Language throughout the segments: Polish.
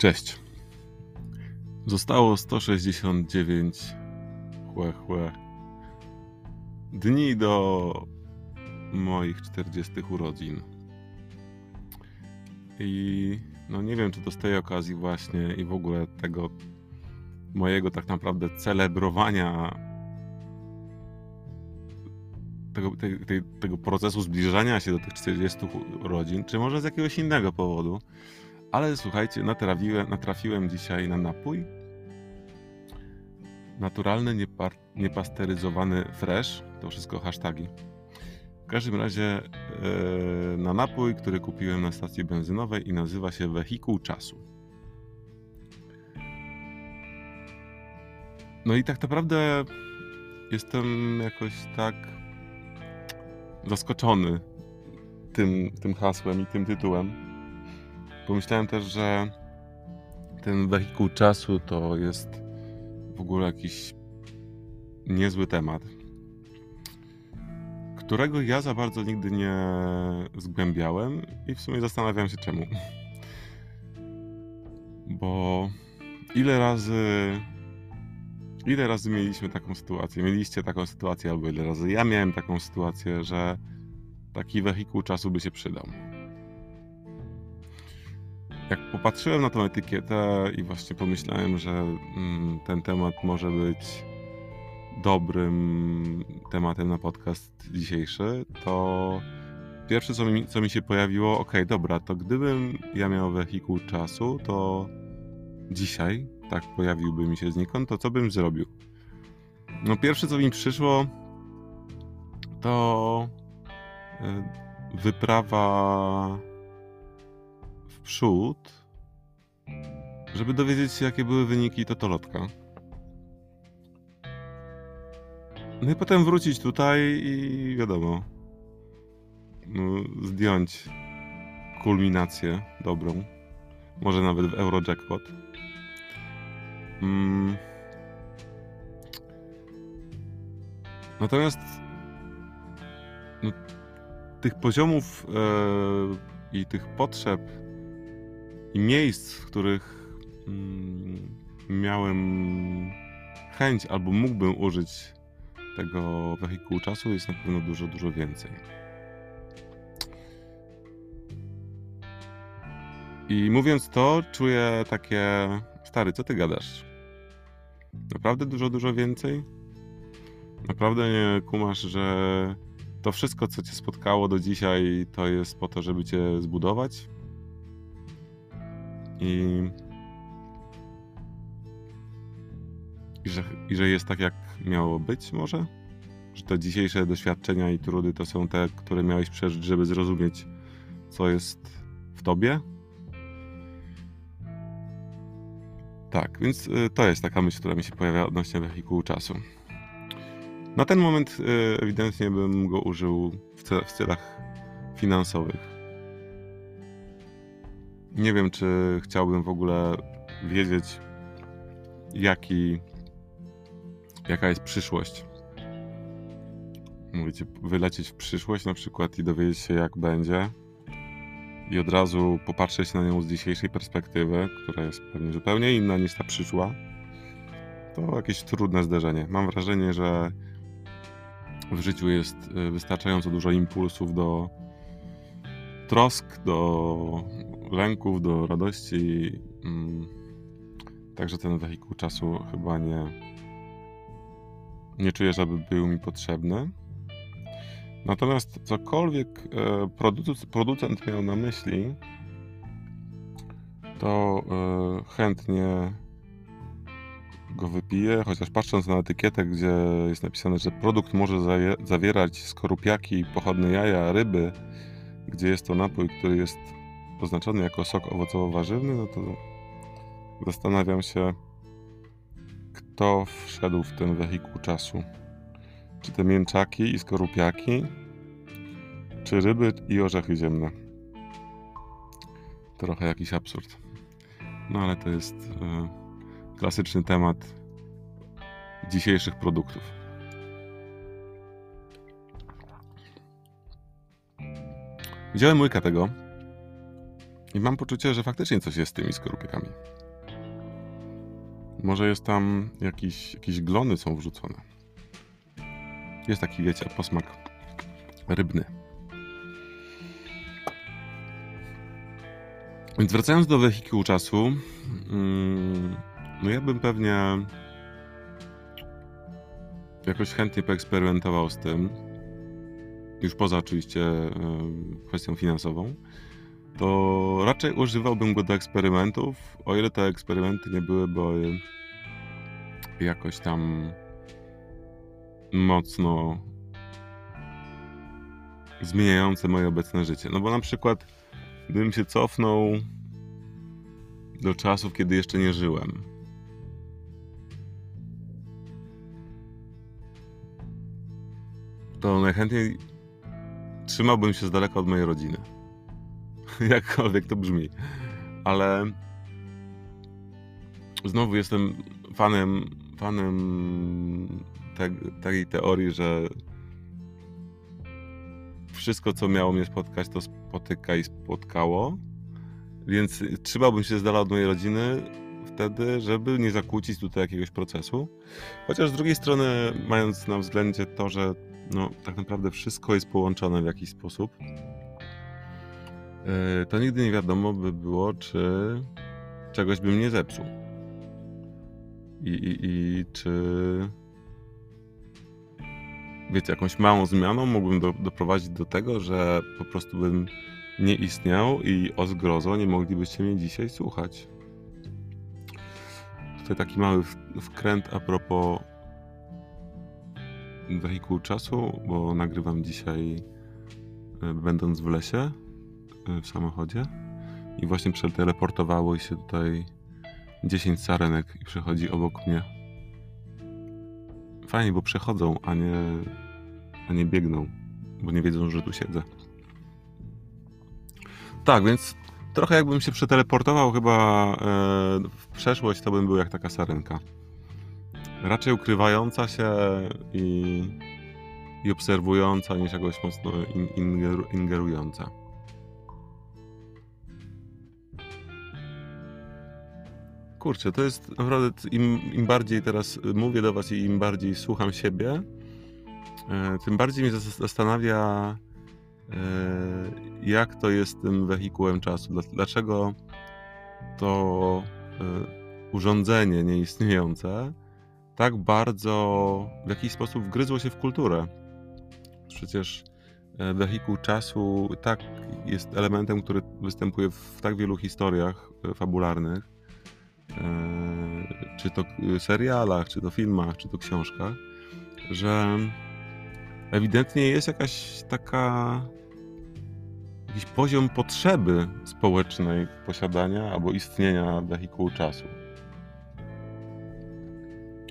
Cześć. Zostało 169 chłe, chłe dni do moich 40 urodzin. I no nie wiem, czy to z tej okazji właśnie i w ogóle tego mojego tak naprawdę celebrowania tego, te, tego procesu zbliżania się do tych 40 urodzin, czy może z jakiegoś innego powodu, ale słuchajcie, natrafiłem, natrafiłem dzisiaj na napój. Naturalny, niepasteryzowany fresh. To wszystko hasztagi. W każdym razie yy, na napój, który kupiłem na stacji benzynowej i nazywa się Wehikuł Czasu. No i tak naprawdę jestem jakoś tak zaskoczony tym, tym hasłem i tym tytułem Pomyślałem też, że ten wehikuł czasu to jest w ogóle jakiś niezły temat, którego ja za bardzo nigdy nie zgłębiałem i w sumie zastanawiam się czemu. Bo ile razy ile razy mieliśmy taką sytuację, mieliście taką sytuację, albo ile razy ja miałem taką sytuację, że taki wehikuł czasu by się przydał jak popatrzyłem na tą etykietę i właśnie pomyślałem, że mm, ten temat może być dobrym tematem na podcast dzisiejszy, to pierwsze, co mi, co mi się pojawiło, ok, dobra, to gdybym ja miał wehikuł czasu, to dzisiaj, tak pojawiłby mi się znikąd, to co bym zrobił? No pierwsze, co mi przyszło, to e, wyprawa przód, żeby dowiedzieć się, jakie były wyniki Totolotka. No i potem wrócić tutaj i wiadomo, no, zdjąć kulminację dobrą. Może nawet w Eurojackpot. Mm. Natomiast no, tych poziomów e, i tych potrzeb i miejsc, w których mm, miałem chęć albo mógłbym użyć tego wehikułu czasu jest na pewno dużo, dużo więcej. I mówiąc to, czuję takie, stary, co ty gadasz? Naprawdę dużo, dużo więcej? Naprawdę nie kumasz, że to wszystko, co cię spotkało do dzisiaj, to jest po to, żeby cię zbudować? I, i, że, i że jest tak, jak miało być może? Że te dzisiejsze doświadczenia i trudy to są te, które miałeś przeżyć, żeby zrozumieć, co jest w tobie? Tak, więc y, to jest taka myśl, która mi się pojawia odnośnie wehikułu czasu. Na ten moment y, ewidentnie bym go użył w, w celach finansowych nie wiem, czy chciałbym w ogóle wiedzieć, jaki, jaka jest przyszłość. Mówicie, wylecieć w przyszłość na przykład i dowiedzieć się, jak będzie, i od razu popatrzeć na nią z dzisiejszej perspektywy, która jest pewnie zupełnie inna niż ta przyszła, to jakieś trudne zderzenie. Mam wrażenie, że w życiu jest y, wystarczająco dużo impulsów do trosk, do lęków, do radości. Mm, także ten wehikuł czasu chyba nie, nie czuję, żeby był mi potrzebny. Natomiast cokolwiek e, producent, producent miał na myśli, to e, chętnie go wypiję, chociaż patrząc na etykietę, gdzie jest napisane, że produkt może zawierać skorupiaki, pochodne jaja, ryby, gdzie jest to napój, który jest oznaczony jako sok owocowo-warzywny, no to zastanawiam się, kto wszedł w ten wehikuł czasu. Czy te mięczaki i skorupiaki, czy ryby i orzechy ziemne. Trochę jakiś absurd. No ale to jest e, klasyczny temat dzisiejszych produktów. Wziąłem łyka tego I mam poczucie, że faktycznie coś jest z tymi skorupiekami. Może jest tam jakiś, jakieś glony są wrzucone. Jest taki, wiecie, posmak rybny. Więc wracając do wehikułu czasu, mm, no ja bym pewnie jakoś chętnie poeksperymentował z tym, już poza oczywiście kwestią finansową, to raczej używałbym go do eksperymentów, o ile te eksperymenty nie byłyby jakoś tam mocno zmieniające moje obecne życie. No bo na przykład, gdybym się cofnął do czasów, kiedy jeszcze nie żyłem, to najchętniej trzymałbym się z daleka od mojej rodziny. Jakkolwiek to brzmi. Ale znowu jestem fanem, fanem te, teorii, że wszystko, co miało mnie spotkać, to spotyka i spotkało. Więc trzymałbym się z od mojej rodziny wtedy, żeby nie zakłócić tutaj jakiegoś procesu. Chociaż z drugiej strony, mając na względzie to, że no, tak naprawdę wszystko jest połączone w jakiś sposób, to nigdy nie wiadomo by było, czy czegoś bym nie zepsuł. I, i, i czy wiecie, jakąś małą zmianą mógłbym do, doprowadzić do tego, że po prostu bym nie istniał i o zgrozo nie moglibyście mnie dzisiaj słuchać. Tutaj taki mały wkręt a propos wehikułu czasu, bo nagrywam dzisiaj e, będąc w lesie w samochodzie i właśnie przeteleportowało się tutaj 10 sarenek i przechodzi obok mnie. Fajnie, bo przechodzą, a nie, a nie biegną, bo nie wiedzą, że tu siedzę. Tak, więc trochę jakbym się przeteleportował chyba e, w przeszłość, to bym był jak taka sarenka raczej ukrywająca się i, i obserwująca niż jakoś mocno in, ingeru, ingerująca. Kurczę, to jest naprawdę, im, im bardziej teraz mówię do Was i im bardziej słucham siebie, e, tym bardziej mnie zastanawia, e, jak to jest tym wehikułem czasu. Dlaczego to e, urządzenie nieistniejące tak bardzo w jakiś sposób wgryzło się w kulturę. Przecież wehikuł czasu tak jest elementem, który występuje w tak wielu historiach fabularnych, czy to serialach, czy to filmach, czy to książkach, że ewidentnie jest jakaś taka jakiś poziom potrzeby społecznej posiadania albo istnienia wehikułu czasu.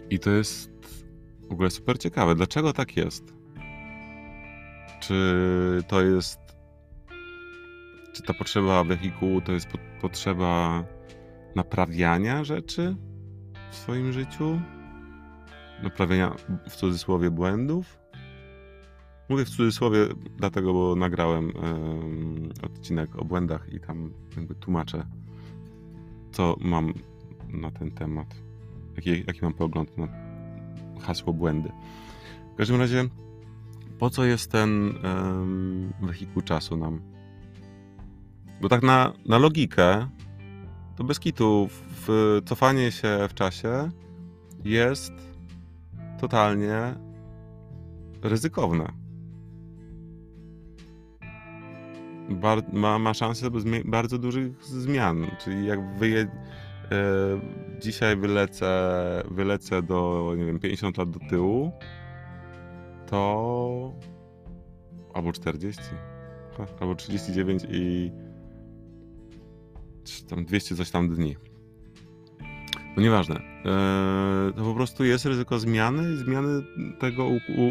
I to jest w ogóle super ciekawe. Dlaczego tak jest? Czy to jest. Czy ta potrzeba wehikułu to jest po potrzeba naprawiania rzeczy w swoim życiu? Naprawiania w cudzysłowie błędów? Mówię w cudzysłowie, dlatego, bo nagrałem odcinek o błędach i tam jakby tłumaczę, co mam na ten temat jaki, jaki mam pogląd na hasło błędy. W każdym razie, po co jest ten wehikuł czasu nam? Bo tak na, na logikę, to bez kitu. W, cofanie się w czasie jest totalnie ryzykowne. Bar ma, ma szansę bardzo dużych zmian, czyli jak wyje E, dzisiaj wylecę, wylecę do, nie wiem, 50 lat do tyłu, to albo 40, albo 39 i tam 200 coś tam dni. No nieważne. E, to po prostu jest ryzyko zmiany, zmiany tego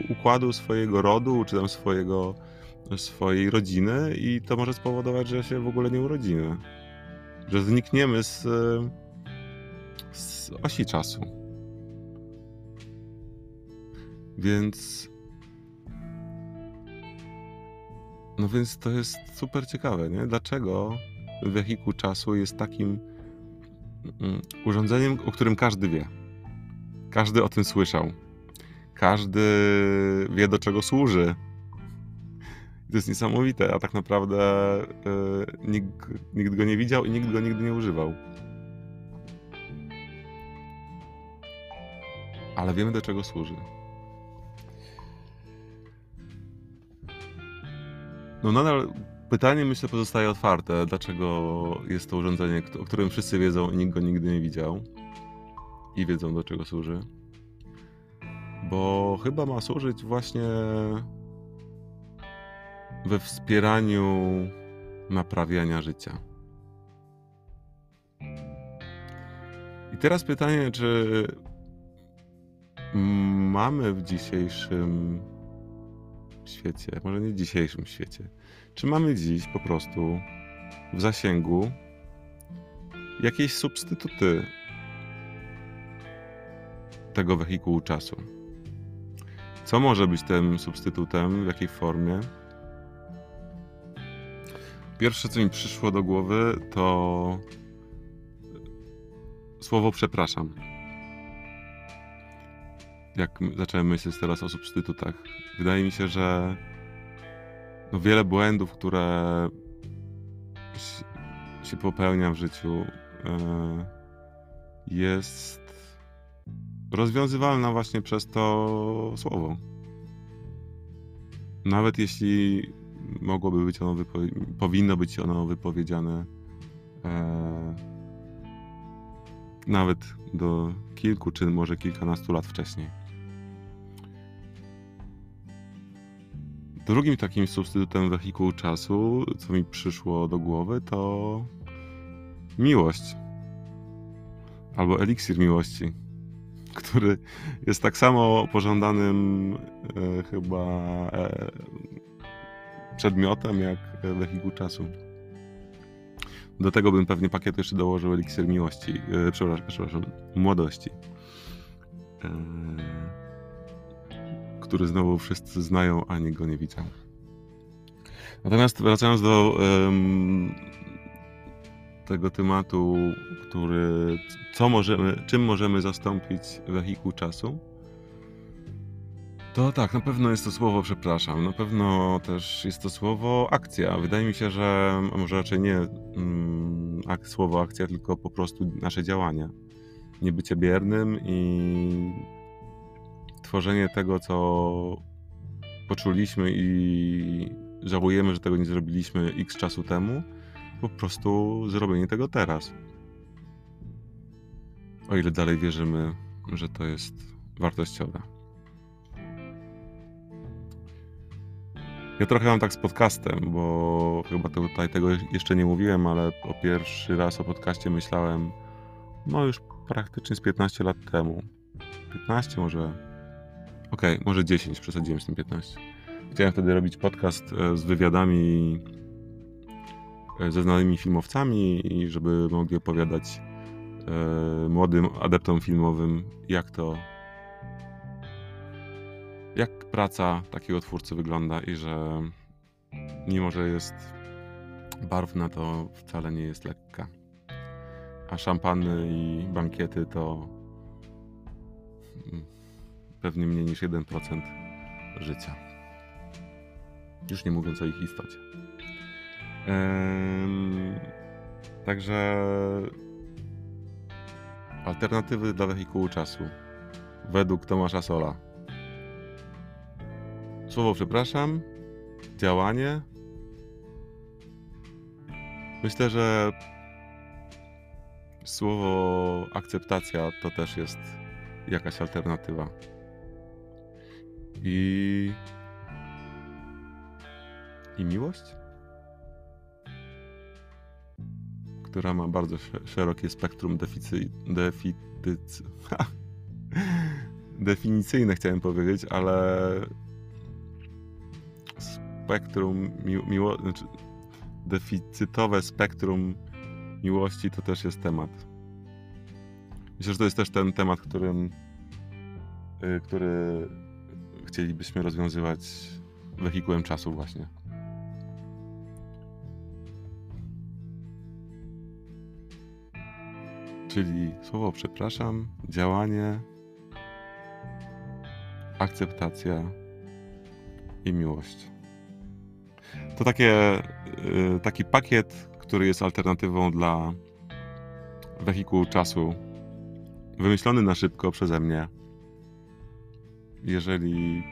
układu swojego rodu, czy tam swojego, swojej rodziny i to może spowodować, że się w ogóle nie urodzimy. Że znikniemy z z osi czasu. Więc. No więc to jest super ciekawe, nie? Dlaczego wehikuł czasu jest takim mm, urządzeniem, o którym każdy wie. Każdy o tym słyszał. Każdy wie, do czego służy. To jest niesamowite, a tak naprawdę yy, nikt, nikt go nie widział i nikt go nigdy nie używał. Ale wiemy, do czego służy. No nadal pytanie myślę pozostaje otwarte, dlaczego jest to urządzenie, o którym wszyscy wiedzą i nikt go nigdy nie widział i wiedzą do czego służy. Bo chyba ma służyć właśnie we wspieraniu naprawiania życia. I teraz pytanie, czy mamy w dzisiejszym świecie, może nie dzisiejszym świecie, czy mamy dziś po prostu w zasięgu jakieś substytuty tego wehikułu czasu? Co może być tym substytutem, w jakiej formie? Pierwsze, co mi przyszło do głowy, to słowo przepraszam. Jak zacząłem myśleć teraz o substytutach, wydaje mi się, że no wiele błędów, które się popełnia w życiu, e, jest rozwiązywalna właśnie przez to słowo. Nawet jeśli mogłoby być ono powinno być ono wypowiedziane e, nawet do kilku czy może kilkunastu lat wcześniej. Drugim takim substytutem wehikułu czasu, co mi przyszło do głowy, to miłość. Albo eliksir miłości, który jest tak samo pożądanym e, chyba e, przedmiotem jak wehikuł czasu. Do tego bym pewnie pakiet jeszcze dołożył eliksir miłości, e, przepraszam, przepraszam, młodości. E, który znowu wszyscy znają, a go nie widział. Natomiast wracając do um, tego tematu, który, co możemy, czym możemy zastąpić wehikuł czasu, to tak, na pewno jest to słowo przepraszam. Na pewno też jest to słowo akcja. Wydaje mi się, że może raczej nie mm, ak słowo akcja, tylko po prostu nasze działania. Nie bycie biernym i tworzenie tego, co poczuliśmy i żałujemy, że tego nie zrobiliśmy x czasu temu, po prostu zrobienie tego teraz. O ile dalej wierzymy, że to jest wartościowe. Ja trochę mam tak z podcastem, bo chyba tutaj tego jeszcze nie mówiłem, ale o pierwszy raz o podcaście myślałem no już praktycznie z 15 lat temu. 15 może Okej, okay, może 10, przesadziłem z tym 15. Chciałem wtedy robić podcast e, z wywiadami e, ze znanymi filmowcami i żeby mogli opowiadać e, młodym adeptom filmowym, jak to jak praca takiego twórcy wygląda i że mimo, że jest barwna, to wcale nie jest lekka. A szampany i bankiety to mm, pewnie mniej niż 1% życia. Już nie mówiąc o ich istocie. Ehm, także alternatywy dla wehikułu czasu według Tomasza Sola. Słowo przepraszam, działanie. Myślę, że słowo akceptacja to też jest jakaś alternatywa. I. I miłość? Która ma bardzo szerokie spektrum deficy, defityc, definicyjne, chciałem powiedzieć, ale spektrum mi, miło, znaczy deficytowe spektrum miłości to też jest temat. Myślę, że to jest też ten temat, którym, y, który chcielibyśmy rozwiązywać wehikułem czasu właśnie. Czyli słowo przepraszam, działanie, akceptacja i miłość. To takie, y, taki pakiet, który jest alternatywą dla wehikułu czasu, wymyślony na szybko przeze mnie. Jeżeli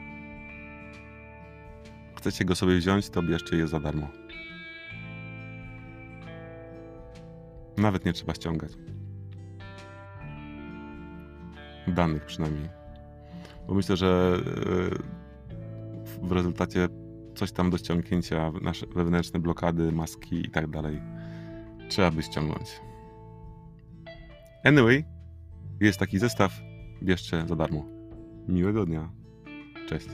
chcecie go sobie wziąć, to bierzcie je za darmo. Nawet nie trzeba ściągać. Danych przynajmniej. Bo myślę, że y, w rezultacie coś tam do ściągnięcia, nasze wewnętrzne blokady, maski i tak dalej, trzeba by ściągnąć. Anyway, jest taki zestaw, bierzcie za darmo. Miłego dnia. Cześć.